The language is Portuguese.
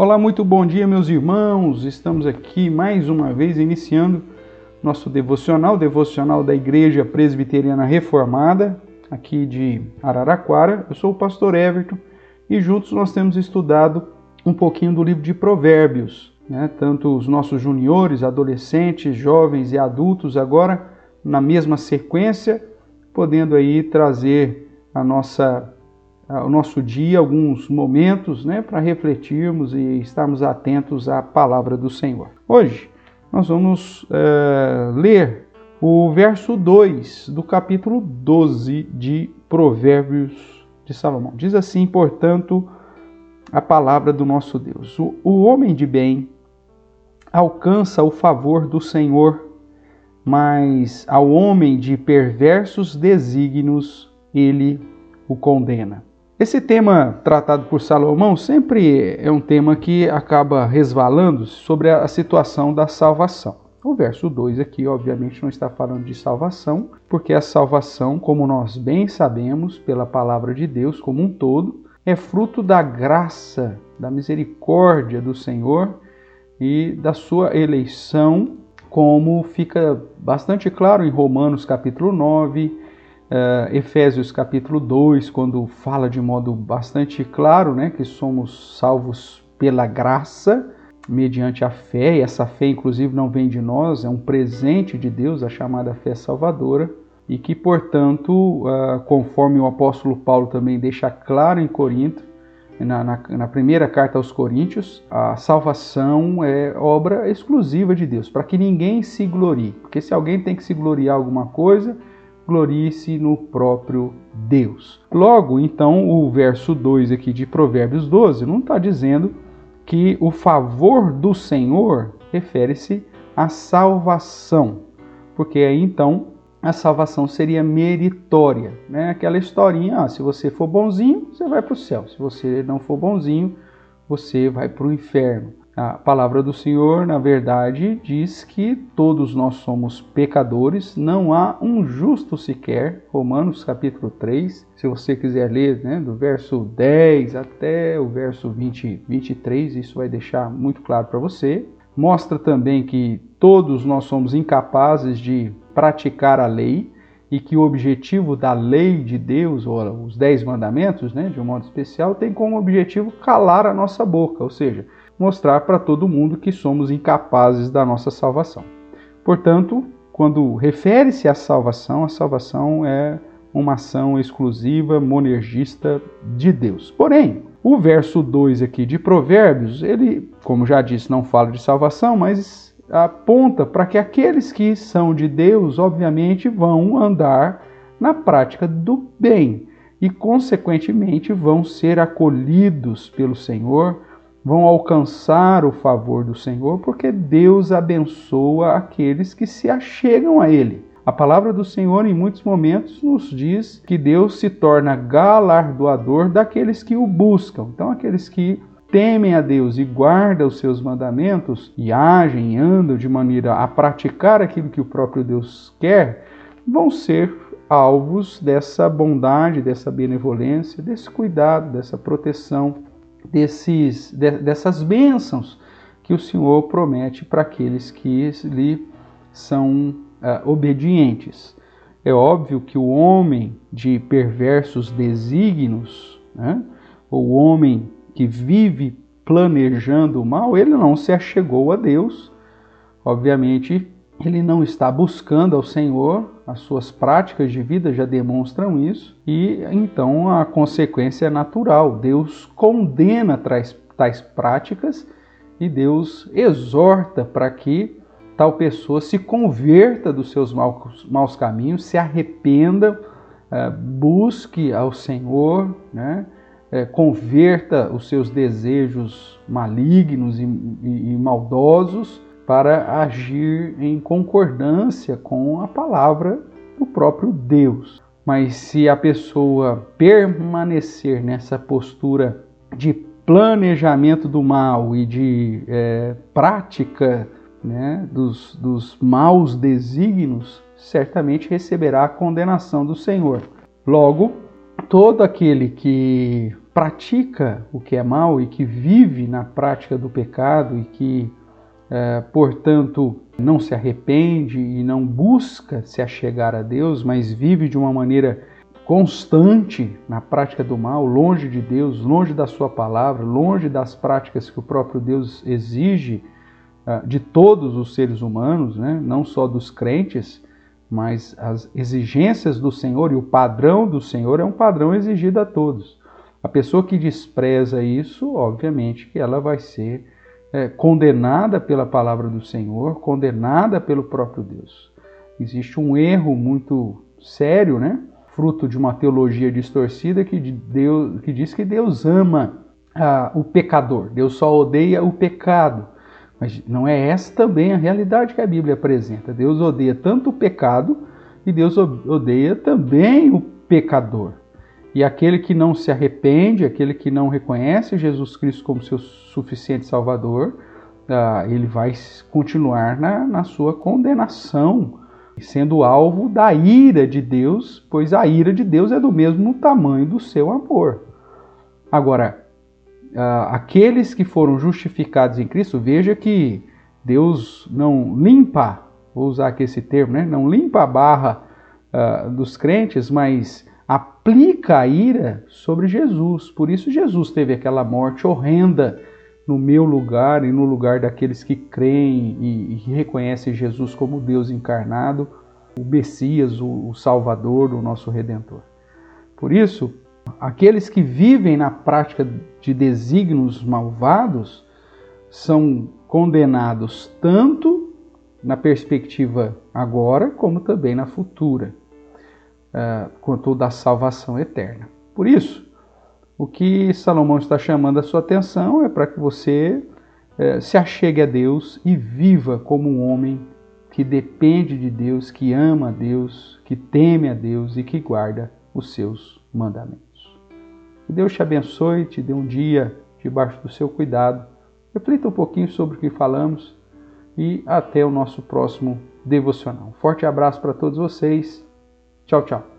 Olá, muito bom dia, meus irmãos. Estamos aqui mais uma vez iniciando nosso devocional, devocional da Igreja Presbiteriana Reformada, aqui de Araraquara. Eu sou o pastor Everton e juntos nós temos estudado um pouquinho do livro de Provérbios, né? tanto os nossos juniores, adolescentes, jovens e adultos, agora na mesma sequência, podendo aí trazer a nossa o nosso dia, alguns momentos né, para refletirmos e estarmos atentos à palavra do Senhor. Hoje nós vamos é, ler o verso 2 do capítulo 12 de Provérbios de Salomão. Diz assim, portanto, a palavra do nosso Deus: O, o homem de bem alcança o favor do Senhor, mas ao homem de perversos desígnios ele o condena. Esse tema tratado por Salomão sempre é um tema que acaba resvalando sobre a situação da salvação. O verso 2 aqui, obviamente, não está falando de salvação, porque a salvação, como nós bem sabemos pela palavra de Deus como um todo, é fruto da graça, da misericórdia do Senhor e da sua eleição, como fica bastante claro em Romanos capítulo 9, Uh, Efésios capítulo 2, quando fala de modo bastante claro né, que somos salvos pela graça, mediante a fé, e essa fé, inclusive, não vem de nós, é um presente de Deus, a chamada fé salvadora, e que, portanto, uh, conforme o apóstolo Paulo também deixa claro em Corinto, na, na, na primeira carta aos Coríntios, a salvação é obra exclusiva de Deus, para que ninguém se glorie, porque se alguém tem que se gloriar alguma coisa, glorie-se no próprio Deus. Logo, então, o verso 2 aqui de Provérbios 12 não está dizendo que o favor do Senhor refere-se à salvação, porque aí então a salvação seria meritória, né? Aquela historinha, ah, se você for bonzinho, você vai para o céu, se você não for bonzinho, você vai para o inferno. A palavra do Senhor, na verdade, diz que todos nós somos pecadores, não há um justo sequer. Romanos capítulo 3, se você quiser ler, né, do verso 10 até o verso 20, 23, isso vai deixar muito claro para você. Mostra também que todos nós somos incapazes de praticar a lei e que o objetivo da lei de Deus, ou os dez mandamentos, né, de um modo especial, tem como objetivo calar a nossa boca, ou seja, mostrar para todo mundo que somos incapazes da nossa salvação. Portanto, quando refere-se à salvação, a salvação é uma ação exclusiva, monergista de Deus. Porém, o verso 2 aqui de Provérbios, ele, como já disse, não fala de salvação, mas aponta para que aqueles que são de Deus, obviamente, vão andar na prática do bem e, consequentemente, vão ser acolhidos pelo Senhor vão alcançar o favor do Senhor, porque Deus abençoa aqueles que se achegam a Ele. A palavra do Senhor, em muitos momentos, nos diz que Deus se torna galardoador daqueles que o buscam. Então, aqueles que temem a Deus e guardam os seus mandamentos e agem, e andam de maneira a praticar aquilo que o próprio Deus quer, vão ser alvos dessa bondade, dessa benevolência, desse cuidado, dessa proteção desses, de, dessas bênçãos que o Senhor promete para aqueles que lhe são uh, obedientes. É óbvio que o homem de perversos desígnios, né, o homem que vive planejando o mal, ele não se achegou a Deus. Obviamente, ele não está buscando ao Senhor, as suas práticas de vida já demonstram isso, e então a consequência é natural. Deus condena tais, práticas e Deus exorta para que tal pessoa se converta dos seus maus, maus caminhos, se arrependa, eh, busque ao Senhor, né? É, converta os seus desejos malignos e maldosos para agir em concordância com a palavra do próprio Deus. Mas se a pessoa permanecer nessa postura de planejamento do mal e de é, prática né, dos, dos maus desígnios, certamente receberá a condenação do Senhor. Logo, todo aquele que pratica o que é mal e que vive na prática do pecado e que, é, portanto, não se arrepende e não busca se achegar a Deus, mas vive de uma maneira constante na prática do mal, longe de Deus, longe da Sua palavra, longe das práticas que o próprio Deus exige uh, de todos os seres humanos, né? não só dos crentes, mas as exigências do Senhor e o padrão do Senhor é um padrão exigido a todos. A pessoa que despreza isso, obviamente que ela vai ser é, condenada pela palavra do Senhor, condenada pelo próprio Deus. Existe um erro muito sério, né? fruto de uma teologia distorcida que, Deus, que diz que Deus ama ah, o pecador, Deus só odeia o pecado. Mas não é essa também a realidade que a Bíblia apresenta. Deus odeia tanto o pecado e Deus odeia também o pecador. E aquele que não se arrepende, aquele que não reconhece Jesus Cristo como seu suficiente Salvador, ah, ele vai continuar na, na sua condenação, sendo alvo da ira de Deus, pois a ira de Deus é do mesmo tamanho do seu amor. Agora, ah, aqueles que foram justificados em Cristo, veja que Deus não limpa, vou usar aqui esse termo, né? não limpa a barra uh, dos crentes, mas aplica a ira sobre Jesus. Por isso Jesus teve aquela morte horrenda no meu lugar e no lugar daqueles que creem e, e reconhecem Jesus como Deus encarnado, o Messias, o, o Salvador, o nosso Redentor. Por isso, aqueles que vivem na prática de desígnios malvados são condenados tanto na perspectiva agora como também na futura, quanto da salvação eterna. Por isso, o que Salomão está chamando a sua atenção é para que você é, se achegue a Deus e viva como um homem que depende de Deus, que ama a Deus, que teme a Deus e que guarda os seus mandamentos. Que Deus te abençoe, te dê um dia debaixo do seu cuidado. Reflita um pouquinho sobre o que falamos e até o nosso próximo devocional. Forte abraço para todos vocês. Tchau, tchau.